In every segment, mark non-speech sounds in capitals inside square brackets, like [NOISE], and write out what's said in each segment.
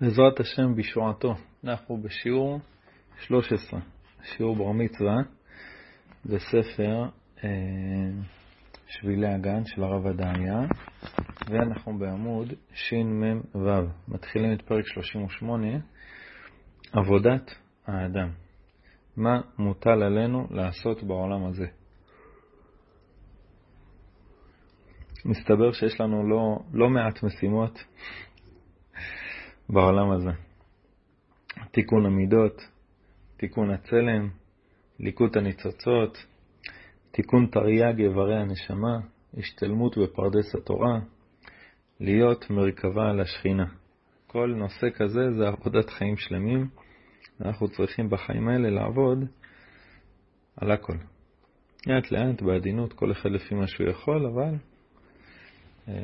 בעזרת השם בישועתו, אנחנו בשיעור 13, שיעור בר מצווה, בספר אה, שבילי הגן של הרב עדיה, ואנחנו בעמוד שמ"ו, מתחילים את פרק 38, עבודת האדם. מה מוטל עלינו לעשות בעולם הזה? מסתבר שיש לנו לא, לא מעט משימות בעולם הזה. תיקון המידות, תיקון הצלם, ליקוט הניצוצות, תיקון תרי"ג איברי הנשמה, השתלמות בפרדס התורה, להיות מרכבה על השכינה. כל נושא כזה זה עבודת חיים שלמים, ואנחנו צריכים בחיים האלה לעבוד על הכל. לאט לאט, בעדינות, כל אחד לפי מה שהוא יכול, אבל אה,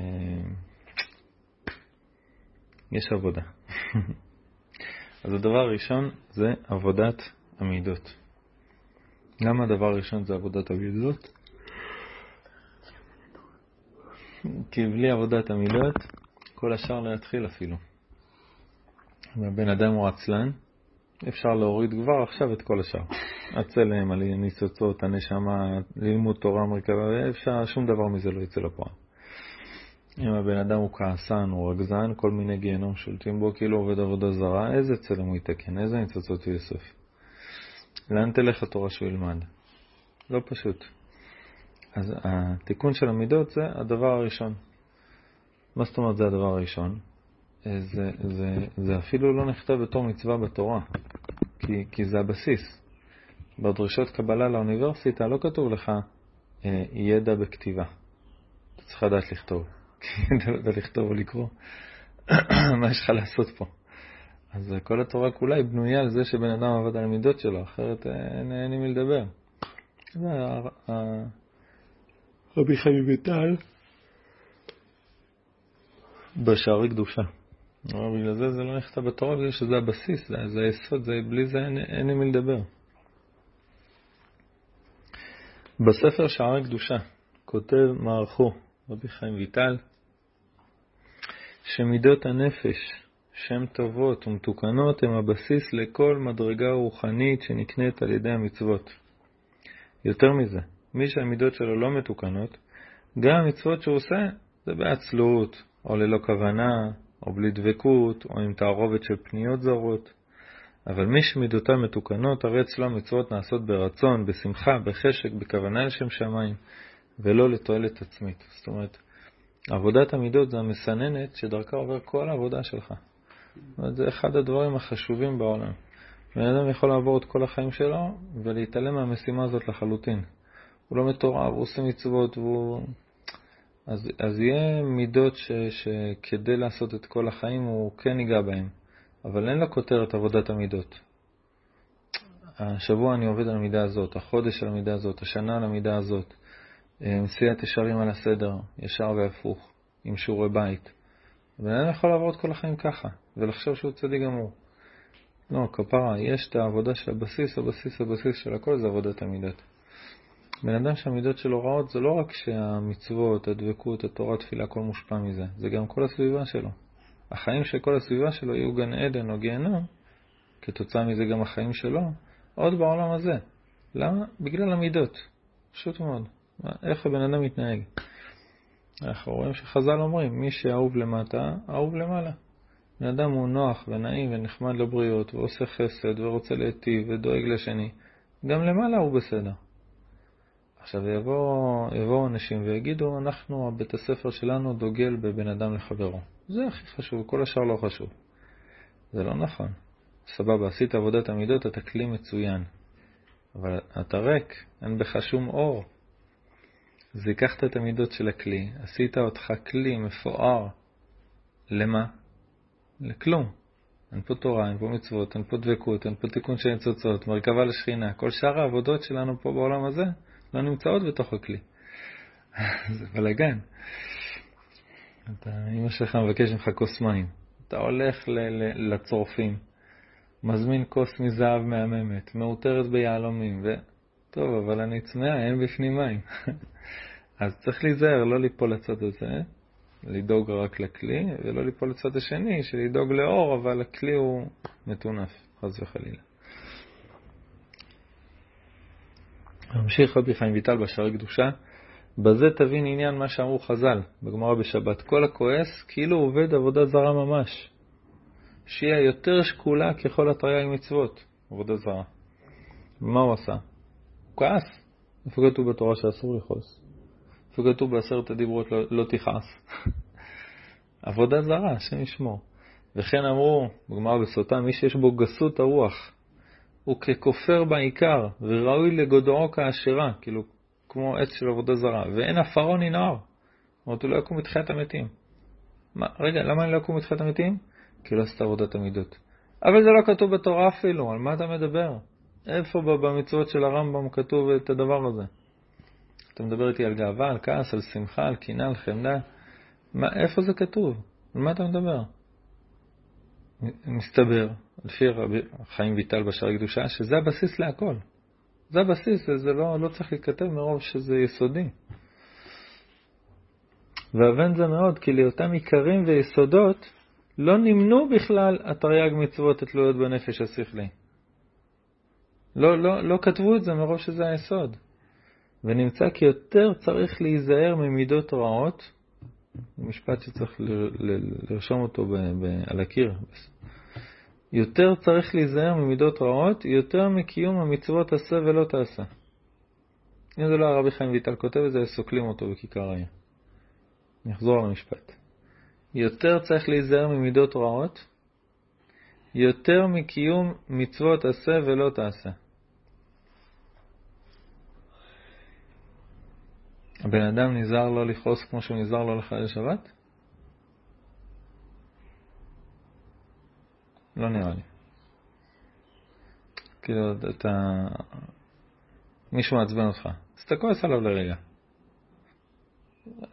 יש עבודה. [LAUGHS] אז הדבר הראשון זה עבודת המידות. למה הדבר הראשון זה עבודת המידות? כי בלי עבודת המידות, כל השאר לא יתחיל אפילו. אם הבן אדם הוא עצלן, אפשר להוריד כבר עכשיו את כל השאר. הצלם, הניצוצות, הנשמה, לימוד תורה, מרכבה, אפשר, שום דבר מזה לא יצא לפועל. אם הבן אדם הוא כעסן, הוא רגזן, כל מיני גיהנום שולטים בו כאילו עובד עבודה זרה, איזה צלם הוא יתקן, איזה ניצוצות הוא יאסוף. לאן תלך התורה שהוא ילמד? לא פשוט. אז התיקון של המידות זה הדבר הראשון. מה זאת אומרת זה הדבר הראשון? זה, זה, זה אפילו לא נכתב בתור מצווה בתורה, כי, כי זה הבסיס. בדרישות קבלה לאוניברסיטה לא כתוב לך אה, ידע בכתיבה. אתה צריך לדעת לכתוב. אתה לא יודע לכתוב או לקרוא, [CLEARS THROAT] מה יש לך לעשות פה? אז כל התורה כולה היא בנויה על זה שבן אדם עבד על המידות שלו, אחרת אין, אין עם מי לדבר. רבי חיים ויטל בשערי קדושה. בגלל זה זה לא נכתב בתורה, בגלל שזה הבסיס, זה, זה היסוד, זה, בלי זה אין, אין עם מי לדבר. בספר שערי קדושה כותב מערכו רבי חיים ויטל, שמידות הנפש, שהן טובות ומתוקנות, הן הבסיס לכל מדרגה רוחנית שנקנית על ידי המצוות. יותר מזה, מי שהמידות שלו לא מתוקנות, גם המצוות שהוא עושה זה בעצלות, או ללא כוונה, או בלי דבקות, או עם תערובת של פניות זרות. אבל מי שמידותיו מתוקנות, הרי אצלו המצוות נעשות ברצון, בשמחה, בחשק, בכוונה לשם שמיים, ולא לתועלת עצמית. זאת אומרת, עבודת המידות זה המסננת שדרכה עובר כל העבודה שלך. זה אחד הדברים החשובים בעולם. בן אדם יכול לעבור את כל החיים שלו ולהתעלם מהמשימה הזאת לחלוטין. הוא לא מטורף, הוא עושה מצוות, והוא... אז, אז יהיה מידות ש, שכדי לעשות את כל החיים הוא כן ייגע בהם, אבל אין לה כותרת עבודת המידות. השבוע אני עובד על המידה הזאת, החודש על המידה הזאת, השנה על המידה הזאת. מסיעת ישרים על הסדר, ישר והפוך, עם שיעורי בית. בן אדם יכול לעבור את כל החיים ככה, ולחשוב שהוא צדיק גמור. לא, כפרה, יש את העבודה של הבסיס, הבסיס, הבסיס של הכל זה עבודת המידות. בן אדם שהמידות שלו רעות זה לא רק שהמצוות, הדבקות, התורה, התפילה, הכל מושפע מזה, זה גם כל הסביבה שלו. החיים של כל הסביבה שלו יהיו גן עדן או גיהנום, כתוצאה מזה גם החיים שלו, עוד בעולם הזה. למה? בגלל המידות. פשוט מאוד. איך הבן אדם מתנהג. אנחנו רואים שחז"ל אומרים, מי שאהוב למטה, אהוב למעלה. בן אדם הוא נוח ונעים ונחמד לבריות, ועושה חסד, ורוצה להיטיב, ודואג לשני. גם למעלה הוא בסדר. עכשיו יבואו יבוא אנשים ויגידו, אנחנו, הבית הספר שלנו דוגל בבן אדם לחברו. זה הכי חשוב, כל השאר לא חשוב. זה לא נכון. סבבה, עשית עבודת המידות, אתה כלי מצוין. אבל אתה ריק, אין בך שום אור. זיככת את המידות של הכלי, עשית אותך כלי מפואר. למה? לכלום. אין פה תורה, אין פה מצוות, אין פה דבקות, אין פה תיקון של ניצוצות, מרכבה לשכינה. כל שאר העבודות שלנו פה בעולם הזה לא נמצאות בתוך הכלי. [LAUGHS] זה בלאגן. אמא שלך מבקש ממך כוס מים. אתה הולך לצורפים, מזמין כוס מזהב מהממת, מעוטרת ביהלומים, ו... טוב, אבל אני צמאה, אין בפנים מים. [LAUGHS] אז צריך להיזהר, לא ליפול לצד הזה, לדאוג רק לכלי, ולא ליפול לצד השני, של לדאוג לאור, אבל הכלי הוא מטונף, חס וחלילה. ממשיך רבי חיים ויטל בשערי קדושה, בזה תבין עניין מה שאמרו חז"ל בגמרא בשבת. כל הכועס כאילו עובד עבודה זרה ממש. שהיא היותר שקולה ככל התרי"ג מצוות, עבודה זרה. מה הוא עשה? הוא כעס. איפה כתוב בתורה שאסור לכעוס? איפה כתוב בעשרת הדיברות לא, לא תכעס? [LAUGHS] עבודה זרה, השם ישמור. וכן אמרו, בגמרא בסוטה, מי שיש בו גסות הרוח, הוא ככופר בעיקר, וראוי לגודעו כאשרה, כאילו, כמו עץ של עבודה זרה, ואין עפרון ינער. זאת אומרת, הוא לא יקום מתחיית המתים. מה, רגע, למה אני לא יקום מתחיית המתים? כי לא עשית עבודת המידות. אבל זה לא כתוב בתורה אפילו, על מה אתה מדבר? איפה במצוות של הרמב"ם כתוב את הדבר הזה? אתה מדבר איתי על גאווה, על כעס, על שמחה, על קנאה, על חמדה. מה, איפה זה כתוב? על מה אתה מדבר? מסתבר, לפי רבי חיים ויטל בשער הקדושה, שזה הבסיס להכל. זה הבסיס, זה לא, לא צריך להיכתב מרוב שזה יסודי. ואבן זה מאוד, כי לאותם עיקרים ויסודות לא נמנו בכלל התרי"ג מצוות התלויות בנפש השכלי. לא, לא, לא כתבו את זה מרוב שזה היסוד. ונמצא כי יותר צריך להיזהר ממידות רעות, זה משפט שצריך ל, ל, לרשום אותו ב, ב, על הקיר. יותר צריך להיזהר ממידות רעות, יותר מקיום המצוות עשה ולא תעשה. אם זה לא הרבי חיים ויטל כותב את זה, סוקלים אותו בכיכר העיר. נחזור למשפט. יותר צריך להיזהר ממידות רעות, יותר מקיום מצוות עשה ולא תעשה. הבן אדם נזהר לא לכעוס כמו שהוא נזהר לא לחלל שבת? לא נראה לי. כאילו, אתה... מישהו מעצבן אותך, אז אתה כועס עליו לרגע.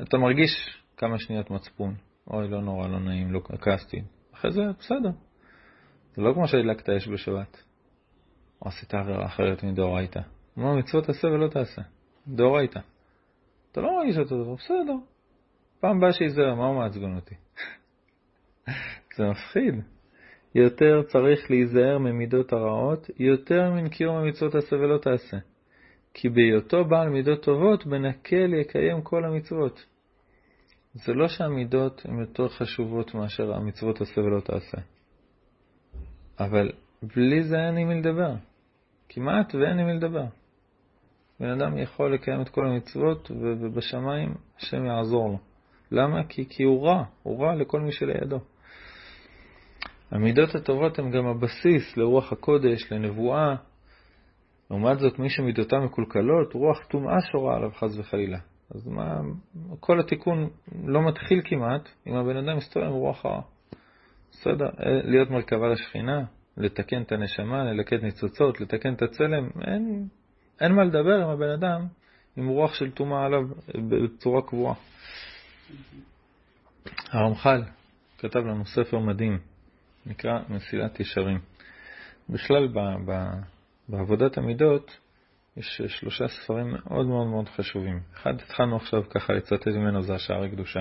אתה מרגיש כמה שניות מצפון. אוי, לא נורא, לא נעים, לא כעסתי. אחרי זה, בסדר. זה לא כמו שהדלקת אש בשבת. או עשית עבירה אחרת מדאורייתא. מה מצוות תעשה ולא תעשה. דאורייתא. אתה לא מרגיש אותו דבר, בסדר. פעם באה שיזהר, מה הוא מעצבן אותי? [LAUGHS] זה מפחיד. יותר צריך להיזהר ממידות הרעות, יותר מן קיום המצוות תעשה ולא תעשה. כי בהיותו בעל מידות טובות, בנקל יקיים כל המצוות. זה לא שהמידות הן יותר חשובות מאשר המצוות עשה ולא תעשה. אבל בלי זה אין עם מי לדבר. כמעט ואין עם מי לדבר. בן אדם יכול לקיים את כל המצוות, ובשמיים השם יעזור לו. למה? כי, כי הוא רע, הוא רע לכל מי שלידו. המידות הטובות הן גם הבסיס לרוח הקודש, לנבואה. לעומת זאת, מי שמידותיו מקולקלות, רוח טומאה שורה עליו חס וחלילה. אז מה, כל התיקון לא מתחיל כמעט אם הבן אדם מסתובב עם רוח רעה. בסדר, אה, להיות מרכבה לשכינה, לתקן את הנשמה, ללקט ניצוצות, לתקן את הצלם, אין, אין מה לדבר עם הבן אדם עם רוח של טומאה עליו בצורה קבועה. הרמח"ל כתב לנו ספר מדהים, נקרא מסילת ישרים. בכלל, ב, ב, בעבודת המידות, יש שלושה ספרים מאוד מאוד מאוד חשובים. אחד, התחלנו עכשיו ככה לצטט ממנו, זה השער הקדושה.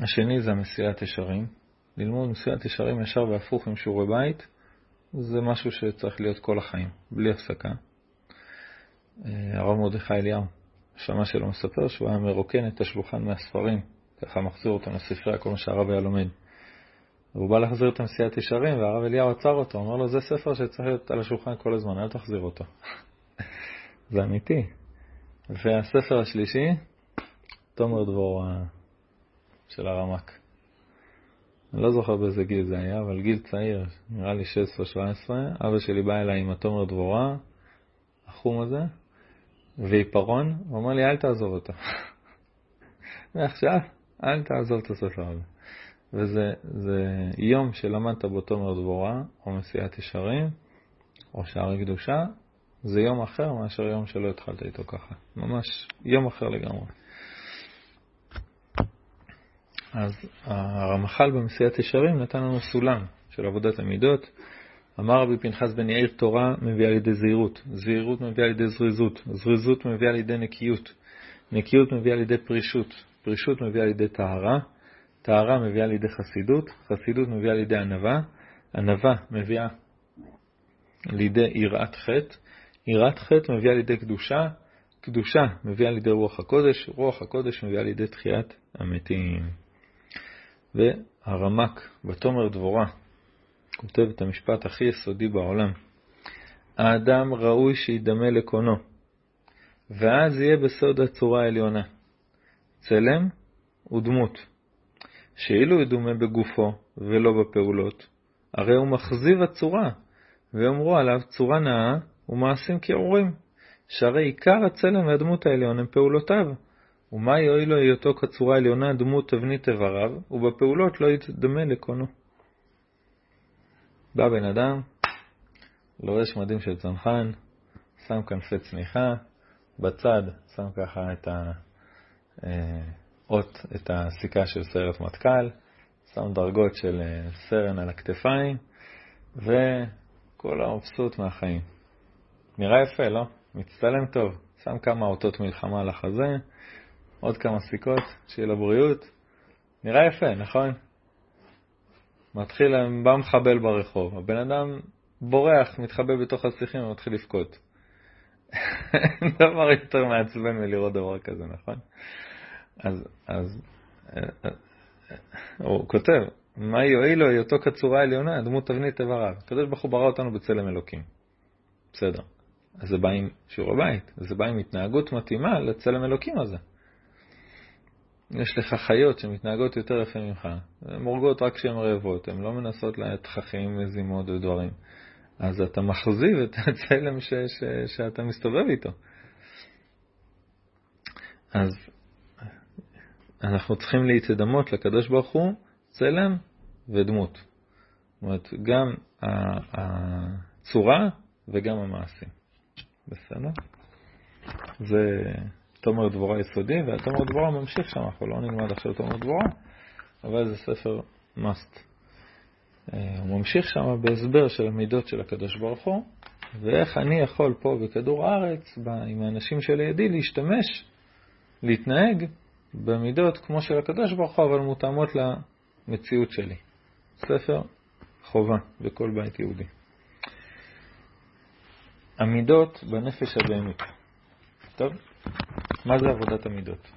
השני זה המסילת ישרים. ללמוד מסילת ישרים ישר והפוך עם שיעורי בית, זה משהו שצריך להיות כל החיים, בלי הפסקה. אה, הרב מרדכי אליהו, השמה שלו מספר שהוא היה מרוקן את השולחן מהספרים, ככה מחזיר אותם לספרייה, כל מה שהרב היה לומד. והוא בא להחזיר את המסיעת ישרים, והרב אליהו עצר אותו, אומר לו, זה ספר שצריך להיות על השולחן כל הזמן, אל תחזיר אותו. [LAUGHS] זה אמיתי. והספר השלישי, תומר דבור של הרמק. אני לא זוכר באיזה גיל זה היה, אבל גיל צעיר, נראה לי 16-17, אבא שלי בא אליי עם התומר דבורה, החום הזה, ועיפרון, הוא אומר לי, אל תעזוב אותו. ועכשיו, אל תעזוב את הספר הזה. וזה יום שלמדת בו תומר דבורה, או מסיעת ישרים, או שערי קדושה, זה יום אחר מאשר יום שלא התחלת איתו ככה. ממש יום אחר לגמרי. אז הרמח"ל במסיעת ישרים נתן לנו סולם של עבודת המידות. אמר רבי פנחס בן יאיר, תורה מביאה לידי זהירות, זהירות מביאה לידי זריזות, זריזות מביאה לידי נקיות, נקיות מביאה לידי פרישות, פרישות מביאה לידי טהרה, טהרה מביאה לידי חסידות, חסידות מביאה לידי ענווה, ענווה מביאה לידי יראת חטא, יראת חטא מביאה לידי קדושה, קדושה מביאה לידי רוח הקודש, רוח הקודש מביאה לידי תחיית המתים. והרמק בתומר דבורה כותב את המשפט הכי יסודי בעולם: האדם ראוי שידמה לקונו, ואז יהיה בסוד הצורה העליונה. צלם ודמות, שאילו ידומה בגופו ולא בפעולות, הרי הוא מחזיב הצורה, ויאמרו עליו צורה נאה ומעשים כעורים, שהרי עיקר הצלם והדמות העליון הם פעולותיו. ומה יועיל לו היותו כצורה עליונה דמות תבנית איבריו, ובפעולות לא יתדמה לקונו. בא בן אדם, לובש מדים של צנחן, שם כנפי צמיחה, בצד שם ככה את האות, אה, את הסיכה של סיירת מטכ"ל, שם דרגות של אה, סרן על הכתפיים, וכל המבסוט מהחיים. נראה יפה, לא? מצטלם טוב, שם כמה אותות מלחמה על החזה, עוד כמה סיכות, שיהיה לו בריאות. נראה יפה, נכון? מתחיל, בא מחבל ברחוב, הבן אדם בורח, מתחבא בתוך השיחים ומתחיל לבכות. אין דבר יותר מעצבן מלראות דבר כזה, נכון? אז, אז אה, אה, הוא כותב, מה יועיל לו היותו כצורה עליונה, דמות תבנית איבריו. הקדוש ברוך הוא ברא אותנו בצלם אלוקים. בסדר. אז זה בא עם שיעור הבית, זה בא עם התנהגות מתאימה לצלם אלוקים הזה. יש לך חיות שמתנהגות יותר יפה ממך, הן הורגות רק כשהן רעבות, הן לא מנסות לתככים, מזימות ודברים. אז אתה מחזיב את הצלם ש, ש, שאתה מסתובב איתו. אז אנחנו צריכים להתדמות לקדוש ברוך הוא צלם ודמות. זאת אומרת, גם הצורה וגם המעשים. בסדר? זה תומר דבורה יסודי, והתומר דבורה ממשיך שם, אנחנו לא נלמד עכשיו תומר דבורה, אבל זה ספר must. אה, הוא ממשיך שם בהסבר של המידות של הקדוש ברוך הוא, ואיך אני יכול פה בכדור הארץ, עם האנשים שלידי, להשתמש, להתנהג במידות כמו של הקדוש ברוך הוא, אבל מותאמות למציאות שלי. ספר חובה בכל בית יהודי. המידות בנפש הבהמית. טוב, מה זה עבודת המידות?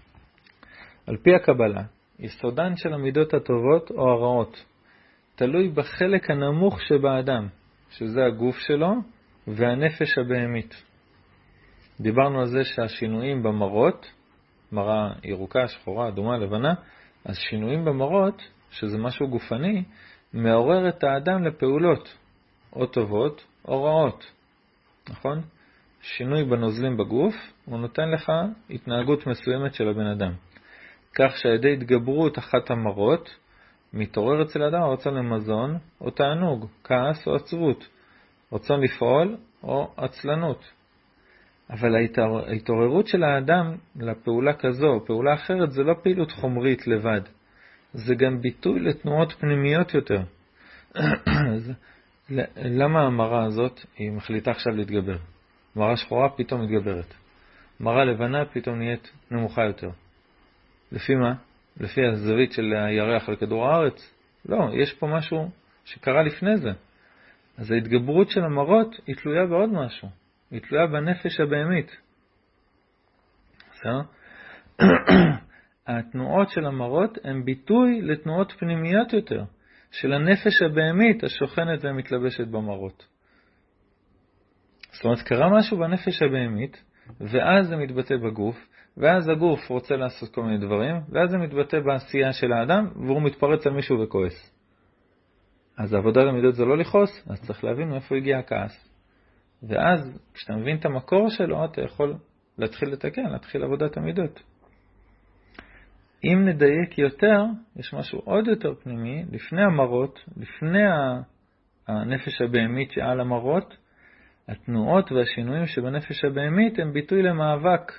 על פי הקבלה, יסודן של המידות הטובות או הרעות תלוי בחלק הנמוך שבאדם, שזה הגוף שלו והנפש הבהמית. דיברנו על זה שהשינויים במראות, מראה ירוקה, שחורה, אדומה, לבנה, אז שינויים במראות, שזה משהו גופני, מעורר את האדם לפעולות, או טובות או רעות. נכון? שינוי בנוזלים בגוף, הוא נותן לך התנהגות מסוימת של הבן אדם. כך שעל ידי התגברות אחת המראות, מתעורר אצל האדם הרצון למזון או תענוג, כעס או עצבות, רצון לפעול או עצלנות. אבל ההתעוררות של האדם לפעולה כזו או פעולה אחרת זה לא פעילות חומרית לבד, זה גם ביטוי לתנועות פנימיות יותר. [CLEARS THROAT] למה המראה הזאת היא מחליטה עכשיו להתגבר? מראה שחורה פתאום מתגברת. מראה לבנה פתאום נהיית נמוכה יותר. לפי מה? לפי הזווית של הירח על כדור הארץ? לא, יש פה משהו שקרה לפני זה. אז ההתגברות של המראות היא תלויה בעוד משהו. היא תלויה בנפש הבהמית. בסדר? [CLEARS THROAT] התנועות של המראות הן ביטוי לתנועות פנימיות יותר. של הנפש הבהמית השוכנת ומתלבשת במראות. זאת אומרת, קרה משהו בנפש הבהמית, ואז זה מתבטא בגוף, ואז הגוף רוצה לעשות כל מיני דברים, ואז זה מתבטא בעשייה של האדם, והוא מתפרץ על מישהו וכועס. אז עבודת המידות זה לא לכעוס, אז צריך להבין מאיפה הגיע הכעס. ואז, כשאתה מבין את המקור שלו, אתה יכול להתחיל לתקן, להתחיל עבודת המידות. אם נדייק יותר, יש משהו עוד יותר פנימי, לפני המראות, לפני הנפש הבהמית שעל המראות, התנועות והשינויים שבנפש הבהמית הם ביטוי למאבק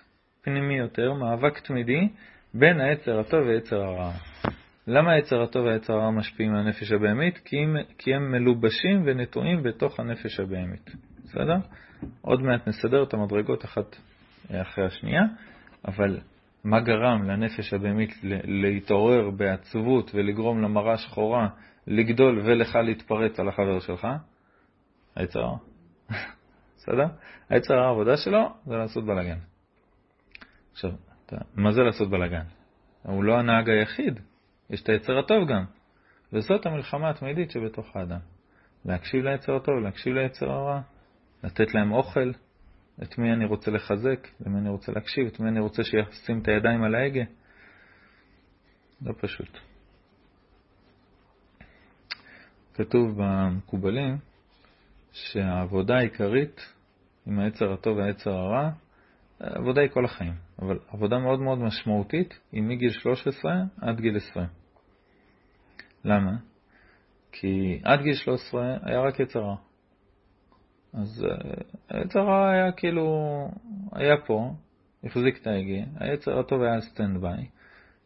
פנימי יותר, מאבק תמידי, בין היצר הטוב ויצר הרע. למה היצר הטוב והיצר הרע משפיעים על הנפש הבהמית? כי הם, כי הם מלובשים ונטועים בתוך הנפש הבהמית. בסדר? עוד מעט נסדר את המדרגות אחת אחרי השנייה, אבל מה גרם לנפש הבהמית להתעורר בעצבות ולגרום למראה שחורה לגדול ולך להתפרץ על החבר שלך? היצר הרע. בסדר? היצר העבודה שלו זה לעשות בלאגן. עכשיו, מה זה לעשות בלאגן? הוא לא הנהג היחיד, יש את היצר הטוב גם. וזאת המלחמה התמידית שבתוך האדם. להקשיב ליצר הטוב, להקשיב ליצר הרע, לתת להם אוכל, את מי אני רוצה לחזק, למי אני רוצה להקשיב, את מי אני רוצה שישים את הידיים על ההגה. לא פשוט. כתוב במקובלים שהעבודה העיקרית עם היצר הטוב והיצר הרע, העבודה היא כל החיים, אבל עבודה מאוד מאוד משמעותית היא מגיל 13 עד גיל 20. למה? כי עד גיל 13 היה רק יצר רע. אז היצר אה, רע היה כאילו, היה פה, החזיק את ההגה, היצר הטוב היה standby,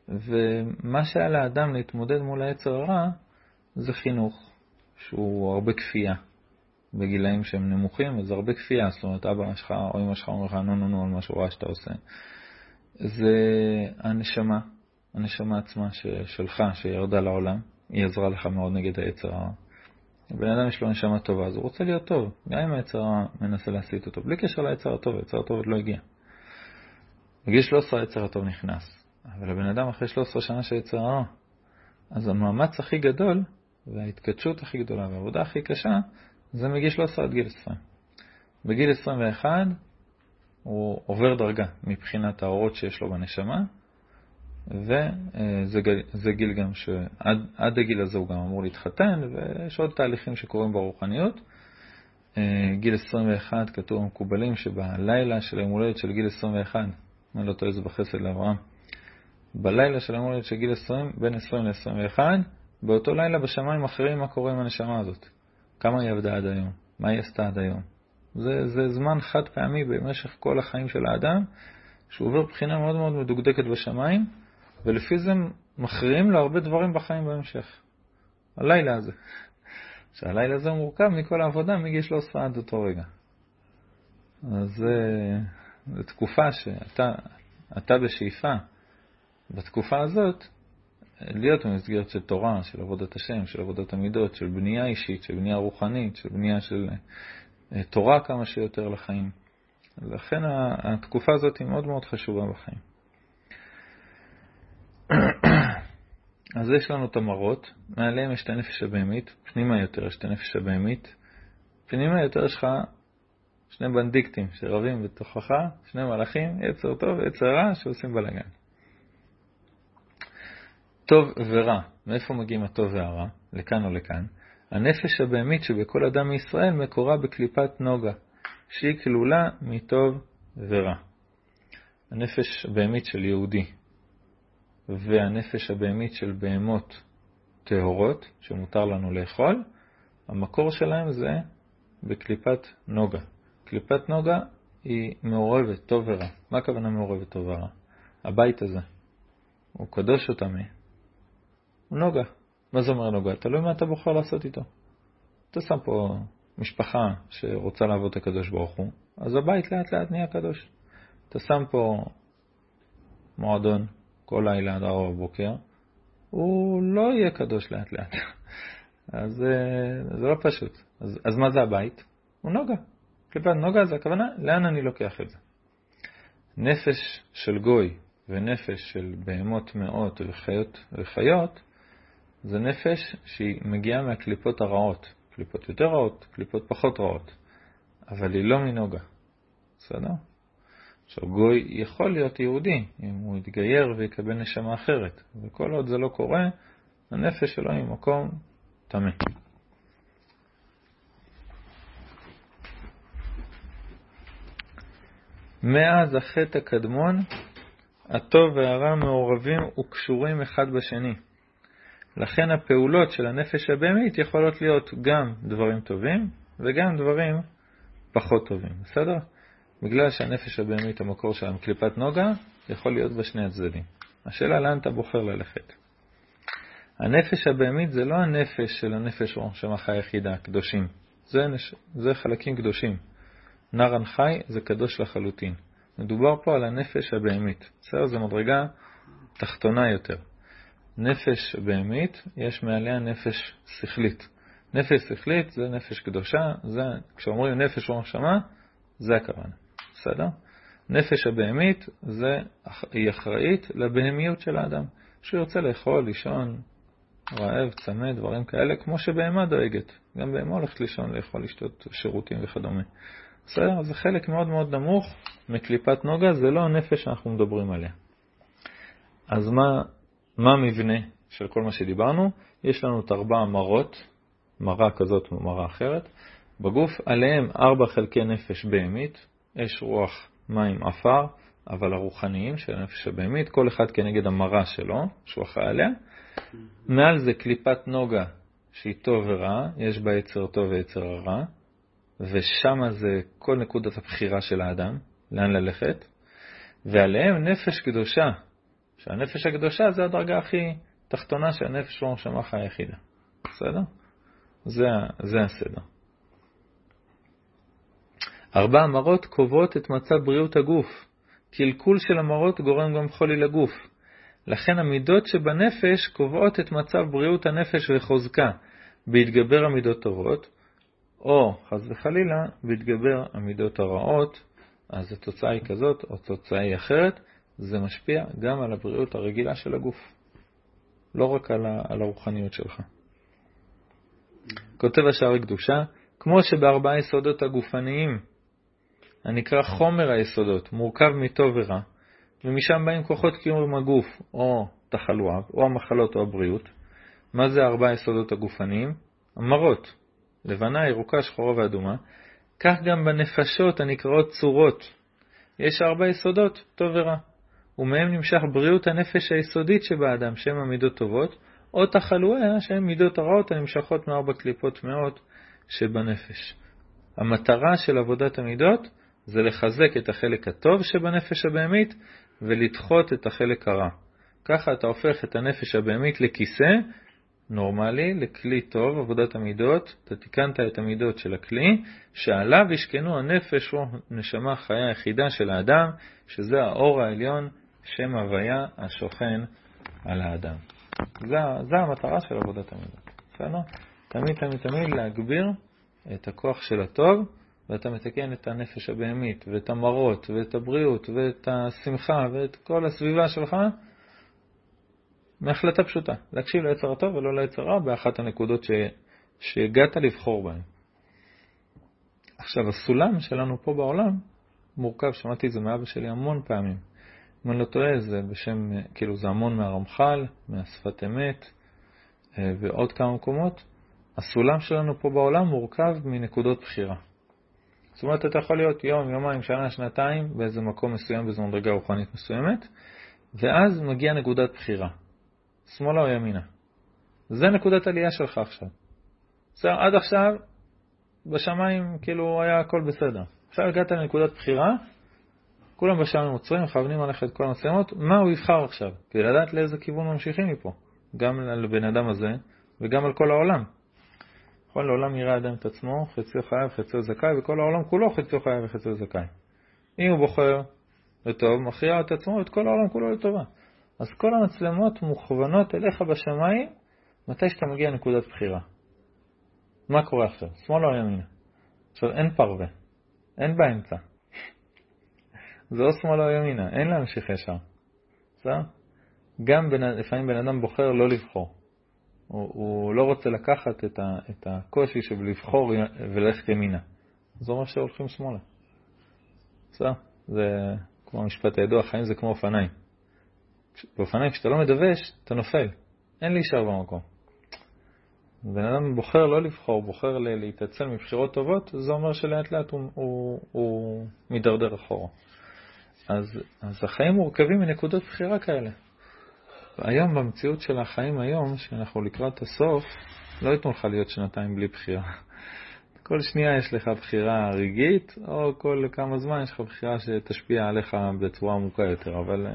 ומה שהיה לאדם להתמודד מול היצר הרע זה חינוך, שהוא הרבה כפייה. בגילאים שהם נמוכים, וזה הרבה כפייה, זאת אומרת, אבא שלך או אמא שלך אומר לך, נו נו נו על משהו רע שאתה עושה. זה הנשמה, הנשמה עצמה שלך, שירדה לעולם, היא עזרה לך מאוד נגד היצר הרע. בן אדם יש לו נשמה טובה, אז הוא רוצה להיות טוב, גם אם היצר הרע מנסה להסיט אותו, בלי קשר ליצר הטוב, היצר הטוב עוד לא הגיע. בגיל 13 היצר הטוב נכנס, אבל הבן אדם אחרי 13 שנה של יצר הרע, אז המאמץ הכי גדול, וההתקדשות הכי גדולה, והעבודה הכי קשה, זה מגיל 13 עד גיל 20. בגיל 21 הוא עובר דרגה מבחינת האורות שיש לו בנשמה, וזה גיל גם שעד הגיל הזה הוא גם אמור להתחתן, ויש עוד תהליכים שקורים ברוחניות. גיל 21, כתוב במקובלים שבלילה של היום הולדת של גיל 21, אני לא טועה זה בחסד לאברהם, בלילה של היום הולדת של גיל 20, בין 20 ל-21, באותו לילה בשמיים אחרים מה קורה עם הנשמה הזאת. כמה היא עבדה עד היום? מה היא עשתה עד היום? זה, זה זמן חד פעמי במשך כל החיים של האדם, שהוא עובר בחינה מאוד מאוד מדוקדקת בשמיים, ולפי זה מכריעים לו הרבה דברים בחיים בהמשך. הלילה הזה. שהלילה הזה מורכב מכל העבודה מגיל 13 עד אותו רגע. אז זו תקופה שאתה בשאיפה, בתקופה הזאת, להיות במסגרת של תורה, של עבודת השם, של עבודת המידות, של בנייה אישית, של בנייה רוחנית, של בנייה של אה, תורה כמה שיותר לחיים. לכן התקופה הזאת היא מאוד מאוד חשובה בחיים. [CLEARS THROAT] אז יש לנו את המראות, מעליהם יש את הנפש הבהמית, פנימה יותר יש את הנפש הבהמית, פנימה יותר יש לך שני בנדיקטים שרבים בתוכך, שני מלאכים, יצר טוב ויצר רע, שעושים בלאגן. טוב ורע, מאיפה מגיעים הטוב והרע, לכאן או לכאן? הנפש הבהמית שבכל אדם מישראל מקורה בקליפת נוגה, שהיא כלולה מטוב ורע. הנפש הבהמית של יהודי והנפש הבהמית של בהמות טהורות, שמותר לנו לאכול, המקור שלהם זה בקליפת נוגה. קליפת נוגה היא מעורבת טוב ורע. מה הכוונה מעורבת טוב ורע? הבית הזה הוא קדוש או טמא? נוגה. מה זה אומר נוגה? תלוי מה אתה בוחר לעשות איתו. אתה שם פה משפחה שרוצה לעבוד את הקדוש ברוך הוא, אז הבית לאט לאט נהיה קדוש. אתה שם פה מועדון כל לילה עד ארבע בבוקר, הוא לא יהיה קדוש לאט לאט. [LAUGHS] אז אה, זה לא פשוט. אז, אז מה זה הבית? הוא נוגה. כלפי נוגה זה הכוונה, לאן אני לוקח את זה? נפש של גוי ונפש של בהמות מאות וחיות, וחיות זה נפש שהיא מגיעה מהקליפות הרעות, קליפות יותר רעות, קליפות פחות רעות, אבל היא לא מנוגה, בסדר? עכשיו, גוי יכול להיות יהודי, אם הוא יתגייר ויקבל נשמה אחרת, וכל עוד זה לא קורה, הנפש שלו היא מקום טמא. מאז החטא הקדמון, הטוב והרע מעורבים וקשורים אחד בשני. לכן הפעולות של הנפש הבהמית יכולות להיות גם דברים טובים וגם דברים פחות טובים, בסדר? בגלל שהנפש הבהמית, המקור שלה מקליפת נוגה, יכול להיות בשני הצדדים. השאלה לאן אתה בוחר ללכת. הנפש הבהמית זה לא הנפש של הנפש או שמחה היחידה, קדושים. זה, נש... זה חלקים קדושים. נרן חי זה קדוש לחלוטין. מדובר פה על הנפש הבהמית. בסדר? זו מדרגה תחתונה יותר. נפש בהמית, יש מעליה נפש שכלית. נפש שכלית זה נפש קדושה, זה, כשאומרים נפש רוח שמה, זה הכוונה. בסדר? נפש הבהמית, זה, היא אחראית לבהמיות של האדם. שהוא ירצה לאכול, לישון, רעב, צמא, דברים כאלה, כמו שבהמה דואגת. גם בהמה הולכת לישון, לאכול, לשתות שירותים וכדומה. בסדר? זה חלק מאוד מאוד נמוך מקליפת נוגה, זה לא הנפש שאנחנו מדברים עליה. אז מה, מה המבנה של כל מה שדיברנו? יש לנו את ארבע המרות, מרה כזאת ומרה אחרת, בגוף, עליהם ארבע חלקי נפש בהמית, אש, רוח, מים, עפר, אבל הרוחניים של הנפש הבהמית, כל אחד כנגד המרה שלו, שהוא אחראי עליה. מעל זה קליפת נוגה שהיא טוב ורע, יש בה יצר טוב ויצר הרע, ושם זה כל נקודת הבחירה של האדם, לאן ללכת, ועליהם נפש קדושה, שהנפש הקדושה זה הדרגה הכי תחתונה של הנפש שלמה שמחה היחידה. בסדר? זה, זה הסדר. ארבע המרות קובעות את מצב בריאות הגוף. קלקול של המרות גורם גם חולי לגוף. לכן המידות שבנפש קובעות את מצב בריאות הנפש וחוזקה, בהתגבר המידות טובות, או, חס וחלילה, בהתגבר המידות הרעות, אז התוצאה היא כזאת, או תוצאה היא אחרת, זה משפיע גם על הבריאות הרגילה של הגוף, לא רק על, ה, על הרוחניות שלך. כותב השער קדושה, כמו שבארבעה יסודות הגופניים, הנקרא חומר היסודות, מורכב מטוב ורע, ומשם באים כוחות קיום הגוף, או תחלואה, או המחלות או הבריאות. מה זה ארבעה יסודות הגופניים? המרות, לבנה, ירוקה, שחורה ואדומה. כך גם בנפשות הנקראות צורות. יש ארבע יסודות, טוב ורע. ומהם נמשך בריאות הנפש היסודית שבאדם, שהן המידות טובות, או תחלואיה, שהן מידות הרעות הנמשכות מארבע קליפות טמאות שבנפש. המטרה של עבודת המידות זה לחזק את החלק הטוב שבנפש הבהמית ולדחות את החלק הרע. ככה אתה הופך את הנפש הבהמית לכיסא נורמלי, לכלי טוב, עבודת המידות, אתה תיקנת את המידות של הכלי, שעליו ישכנו הנפש או נשמה חיה יחידה של האדם, שזה האור העליון, שם הוויה השוכן על האדם. זו המטרה של עבודת המידות. בסדר? תמיד תמיד תמיד להגביר את הכוח של הטוב, ואתה מתקן את הנפש הבהמית, ואת המרות, ואת הבריאות, ואת השמחה, ואת כל הסביבה שלך, מהחלטה פשוטה, להקשיב ליצר הטוב ולא ליצר רע באחת הנקודות ש... שהגעת לבחור בהן. עכשיו, הסולם שלנו פה בעולם מורכב, שמעתי את זה מאבא שלי המון פעמים. אם אני לא טועה, זה בשם, כאילו זה המון מהרמח"ל, מהשפת אמת אה, ועוד כמה מקומות. הסולם שלנו פה בעולם מורכב מנקודות בחירה. זאת אומרת, אתה יכול להיות יום, יומיים, שנה, שנתיים, באיזה מקום מסוים, באיזו מדרגה רוחנית מסוימת, ואז מגיעה נקודת בחירה. שמאלה או ימינה. זה נקודת עלייה שלך עכשיו. בסדר, עד עכשיו, בשמיים כאילו היה הכל בסדר. עכשיו הגעת לנקודת בחירה, כולם בשמיים עוצרים, מכוונים עליך את כל המצלמות, מה הוא יבחר עכשיו? כדי לדעת לאיזה כיוון ממשיכים מפה. גם על בן אדם הזה וגם על כל העולם. כל העולם יראה אדם את עצמו, חציו חייב, חציו זכאי, וכל העולם כולו חציו חייב וחציו זכאי. אם הוא בוחר לטוב, מכריע את עצמו ואת כל העולם כולו לטובה. אז כל המצלמות מוכוונות אליך בשמיים מתי שאתה מגיע לנקודת בחירה. מה קורה עכשיו? שמאל או ימינה? עכשיו, אין פרווה, אין באמצע. זה או שמאל או ימינה, אין להמשיך ישר. בסדר? גם בין, לפעמים בן אדם בוחר לא לבחור. הוא, הוא לא רוצה לקחת את, ה, את הקושי של לבחור וללכת ימינה. זה אומר שהולכים שמאלה. בסדר? זה כמו המשפט הידוע, חיים זה כמו אופניים. באופניים, כשאתה לא מדווש, אתה נופל. אין להישאר במקום. בן אדם בוחר לא לבחור, בוחר להתעצל מבחירות טובות, זה אומר שלאט לאט הוא, הוא, הוא מידרדר אחורה. אז, אז החיים מורכבים מנקודות בחירה כאלה. היום, במציאות של החיים היום, שאנחנו לקראת הסוף, לא ייתנו לך להיות שנתיים בלי בחירה. [LAUGHS] כל שנייה יש לך בחירה רגעית, או כל כמה זמן יש לך בחירה שתשפיע עליך בצורה עמוקה יותר, אבל uh,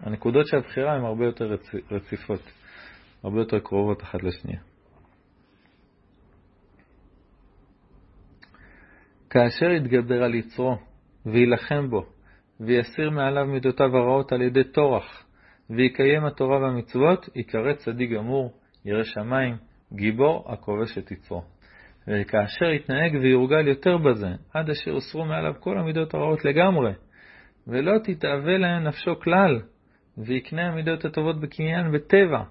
הנקודות של הבחירה הן הרבה יותר רצ... רציפות, הרבה יותר קרובות אחת לשנייה. כאשר יתגבר על יצרו ויילחם בו ויסיר מעליו מידותיו הרעות על ידי טורח, ויקיים התורה והמצוות, ייקרא צדיק גמור, ירא שמיים, גיבור הכובש את יצרו. וכאשר יתנהג ויורגל יותר בזה, עד אשר הוסרו מעליו כל המידות הרעות לגמרי, ולא תתאווה להם נפשו כלל, ויקנה המידות הטובות בקניין בטבע,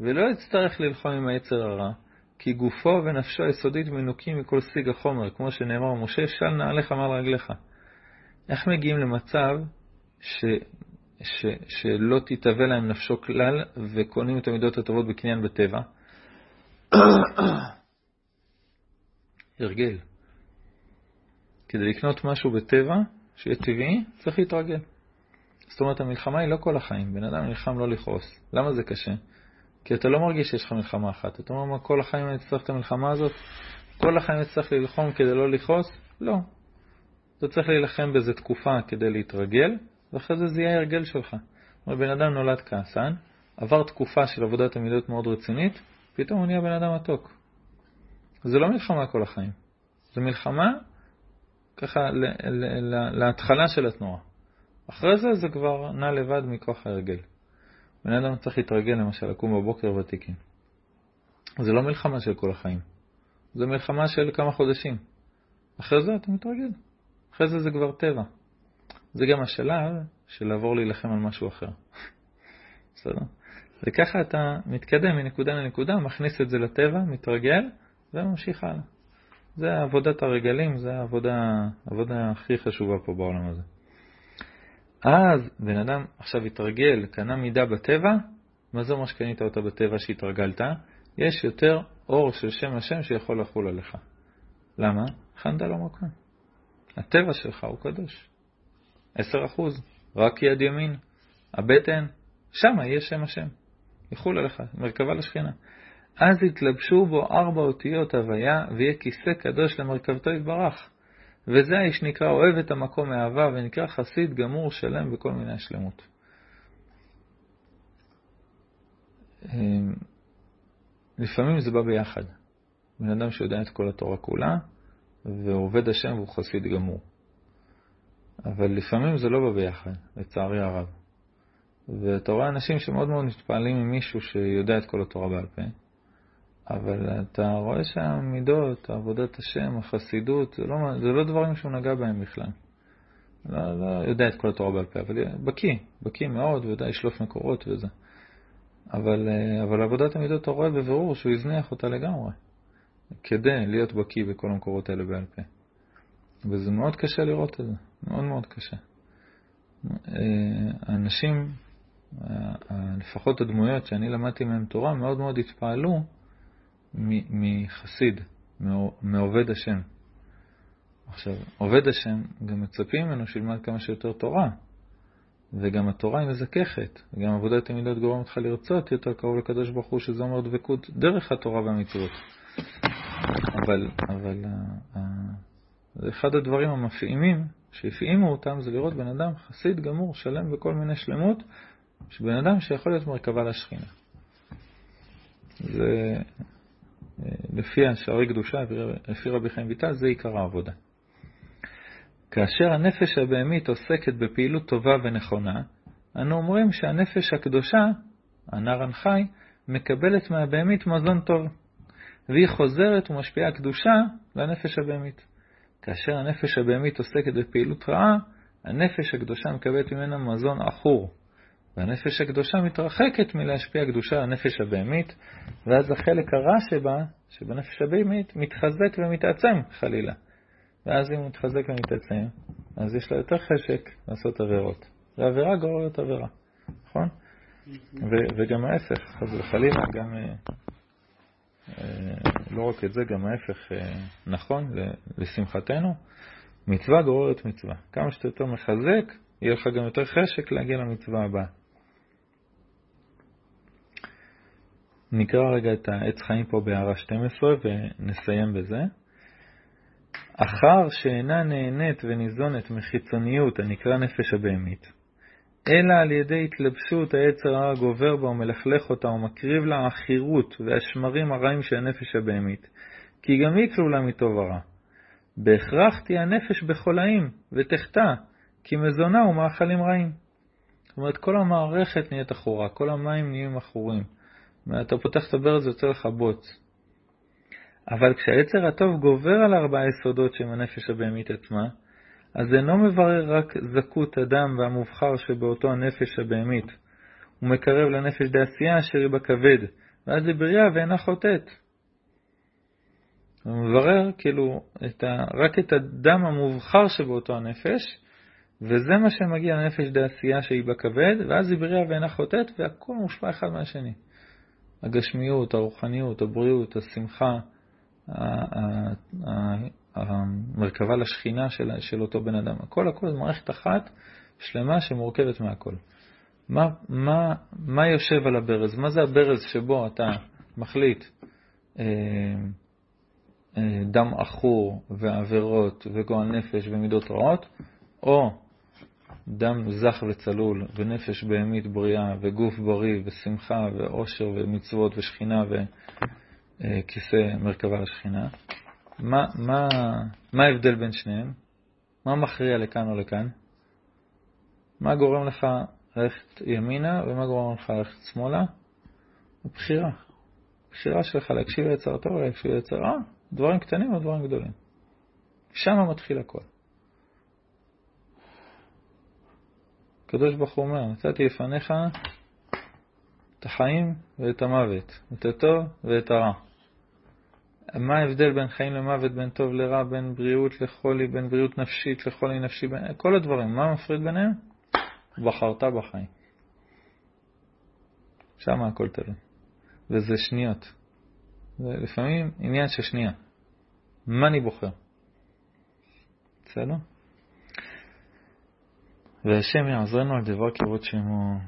ולא יצטרך ללחום עם היצר הרע, כי גופו ונפשו היסודית מנוקים מכל שיג החומר, כמו שנאמר, משה של נעליך מעל רגליך. איך מגיעים למצב ש, ש, שלא תתהווה להם נפשו כלל וקונים את המידות הטובות בקניין בטבע? הרגל. כדי לקנות משהו בטבע, שיהיה טבעי, צריך להתרגל. זאת אומרת, המלחמה היא לא כל החיים. בן אדם נלחם לא לכעוס. למה זה קשה? כי אתה לא מרגיש שיש לך מלחמה אחת. אתה אומר, כל החיים אני אצטרך את המלחמה הזאת? כל החיים אני אצטרך ללחום כדי לא לכעוס? לא. אתה צריך להילחם באיזה תקופה כדי להתרגל, ואחרי זה זה יהיה הרגל שלך. בן אדם נולד כעסן, עבר תקופה של עבודת המידות מאוד רצינית, פתאום הוא נהיה בן אדם מתוק. זה לא מלחמה כל החיים. זה מלחמה ככה להתחלה של התנועה. אחרי זה זה כבר נע לבד מכוח ההרגל. בן אדם צריך להתרגל למשל, לקום בבוקר ותיקים. זה לא מלחמה של כל החיים, זה מלחמה של כמה חודשים. אחרי זה אתה מתרגל, אחרי זה זה כבר טבע. זה גם השלב של לעבור להילחם על משהו אחר. [LAUGHS] בסדר? וככה אתה מתקדם מנקודה לנקודה, מכניס את זה לטבע, מתרגל, וממשיך הלאה. זה עבודת הרגלים, זה העבודה, העבודה הכי חשובה פה בעולם הזה. אז בן אדם עכשיו התרגל, קנה מידה בטבע, מה זה אומר שקנית אותה בטבע שהתרגלת? יש יותר אור של שם השם שיכול לחול עליך. למה? הכנת לו מקום. הטבע שלך הוא קדוש. 10%, רק יד ימין, הבטן, שם יהיה שם השם. יחול עליך, מרכבה לשכינה. אז יתלבשו בו ארבע אותיות הוויה, ויהיה כיסא קדוש למרכבתו יתברך. וזה האיש נקרא אוהב את המקום מאהבה, ונקרא חסיד גמור שלם בכל מיני השלמות. אמ, לפעמים זה בא ביחד. בן אדם שיודע את כל התורה כולה, ועובד השם והוא חסיד גמור. אבל לפעמים זה לא בא ביחד, לצערי הרב. ואתה רואה אנשים שמאוד מאוד מתפעלים ממישהו שיודע את כל התורה בעל פה, אבל אתה רואה שהמידות, עבודת השם, החסידות, זה לא, זה לא דברים שהוא נגע בהם בכלל. לא, לא יודע את כל התורה בעל פה, אבל בקיא, בקיא מאוד, ויודע לשלוף מקורות וזה. אבל, אבל עבודת המידות אתה רואה בבירור שהוא הזניח אותה לגמרי, כדי להיות בקיא בכל המקורות האלה בעל פה. וזה מאוד קשה לראות את זה, מאוד מאוד קשה. האנשים, לפחות הדמויות שאני למדתי מהם תורה, מאוד מאוד התפעלו מחסיד, מעובד השם. עכשיו, עובד השם, גם מצפים ממנו שילמד כמה שיותר תורה, וגם התורה היא מזככת, וגם עבודת המידות גורמת לך לרצות יותר קרוב לקדוש ברוך הוא, שזה אומר דבקות דרך התורה והמצוות. אבל, אבל זה אחד הדברים המפעימים, שהפעימו אותם, זה לראות בן אדם חסיד גמור, שלם בכל מיני שלמות, שבן אדם שיכול להיות מרכבה לשכינה. זה, לפי השערי קדושה, לפי רבי חיים ויטל, זה עיקר העבודה. כאשר הנפש הבהמית עוסקת בפעילות טובה ונכונה, אנו אומרים שהנפש הקדושה, הנער הנחי, מקבלת מהבהמית מזון טוב, והיא חוזרת ומשפיעה קדושה לנפש הבהמית. כאשר הנפש הבהמית עוסקת בפעילות רעה, הנפש הקדושה מקבלת ממנה מזון עכור, והנפש הקדושה מתרחקת מלהשפיע קדושה על הנפש הבהמית, ואז החלק הרע שבה, שבנפש הבהמית, מתחזק ומתעצם חלילה. ואז אם הוא מתחזק ומתעצם, אז יש לה יותר חשק לעשות עבירות. ועבירה גוררת עבירה, נכון? וגם ההפך, חס וחלילה, גם, אה, לא רק את זה, גם ההפך אה, נכון, לשמחתנו, מצווה גוררת מצווה. כמה שאתה יותר מחזק, יהיה לך גם יותר חשק להגיע למצווה הבאה. נקרא רגע את העץ חיים פה בהערה 12 ונסיים בזה. אחר שאינה נהנית וניזונת מחיצוניות הנקרא נפש הבהמית, אלא על ידי התלבשות העץ הרע הגובר בה ומלכלך אותה ומקריב לה עכירות והשמרים הרעים של הנפש הבהמית, כי גם היא כלולה מטוב הרע. בהכרח תהיה הנפש בחולאים ותחטא, כי מזונה הוא מאכלים רעים. זאת אומרת, כל המערכת נהיית עכורה, כל המים נהיים עכורים. אתה פותח את הברז, יוצא לך בוץ. אבל כשהיצר הטוב גובר על ארבעה יסודות שהם הנפש הבהמית עצמה, אז אינו מברר רק זכות הדם והמובחר שבאותו הנפש הבהמית. הוא מקרב לנפש דעשייה אשר היא בכבד, ואז היא בריאה ואינה חוטאת. הוא מברר כאילו את ה, רק את הדם המובחר שבאותו הנפש, וזה מה שמגיע לנפש דעשייה שהיא בכבד, ואז היא בריאה ואינה חוטאת, והכל מושפע אחד מהשני. הגשמיות, הרוחניות, הבריאות, השמחה, המרכבה לשכינה של, של אותו בן אדם. הכל הכל זה מערכת אחת שלמה שמורכבת מהכל. מה, מה, מה יושב על הברז? מה זה הברז שבו אתה מחליט אה, אה, דם עכור ועבירות וגועל נפש ומידות רעות, או דם זך וצלול ונפש בהמית בריאה וגוף בריא ושמחה ואושר ומצוות ושכינה וכיסא מרכבה לשכינה. מה, מה, מה ההבדל בין שניהם? מה מכריע לכאן או לכאן? מה גורם לך ללכת ימינה ומה גורם לך ללכת שמאלה? הבחירה. הבחירה שלך להקשיב ליצר טוב או להקשיב ליצר רע, דברים קטנים או דברים גדולים. שם מתחיל הכל. הקדוש ברוך הוא אומר, נתתי לפניך את החיים ואת המוות, את הטוב ואת הרע. מה ההבדל בין חיים למוות, בין טוב לרע, בין בריאות לחולי, בין בריאות נפשית לחולי נפשי, בין... כל הדברים, מה מפריד ביניהם? בחרת בחיים. שם הכל תלוי. וזה שניות. זה לפעמים עניין של שנייה. מה אני בוחר? בסדר? והשם יעזרנו על דבר כבוד שמו.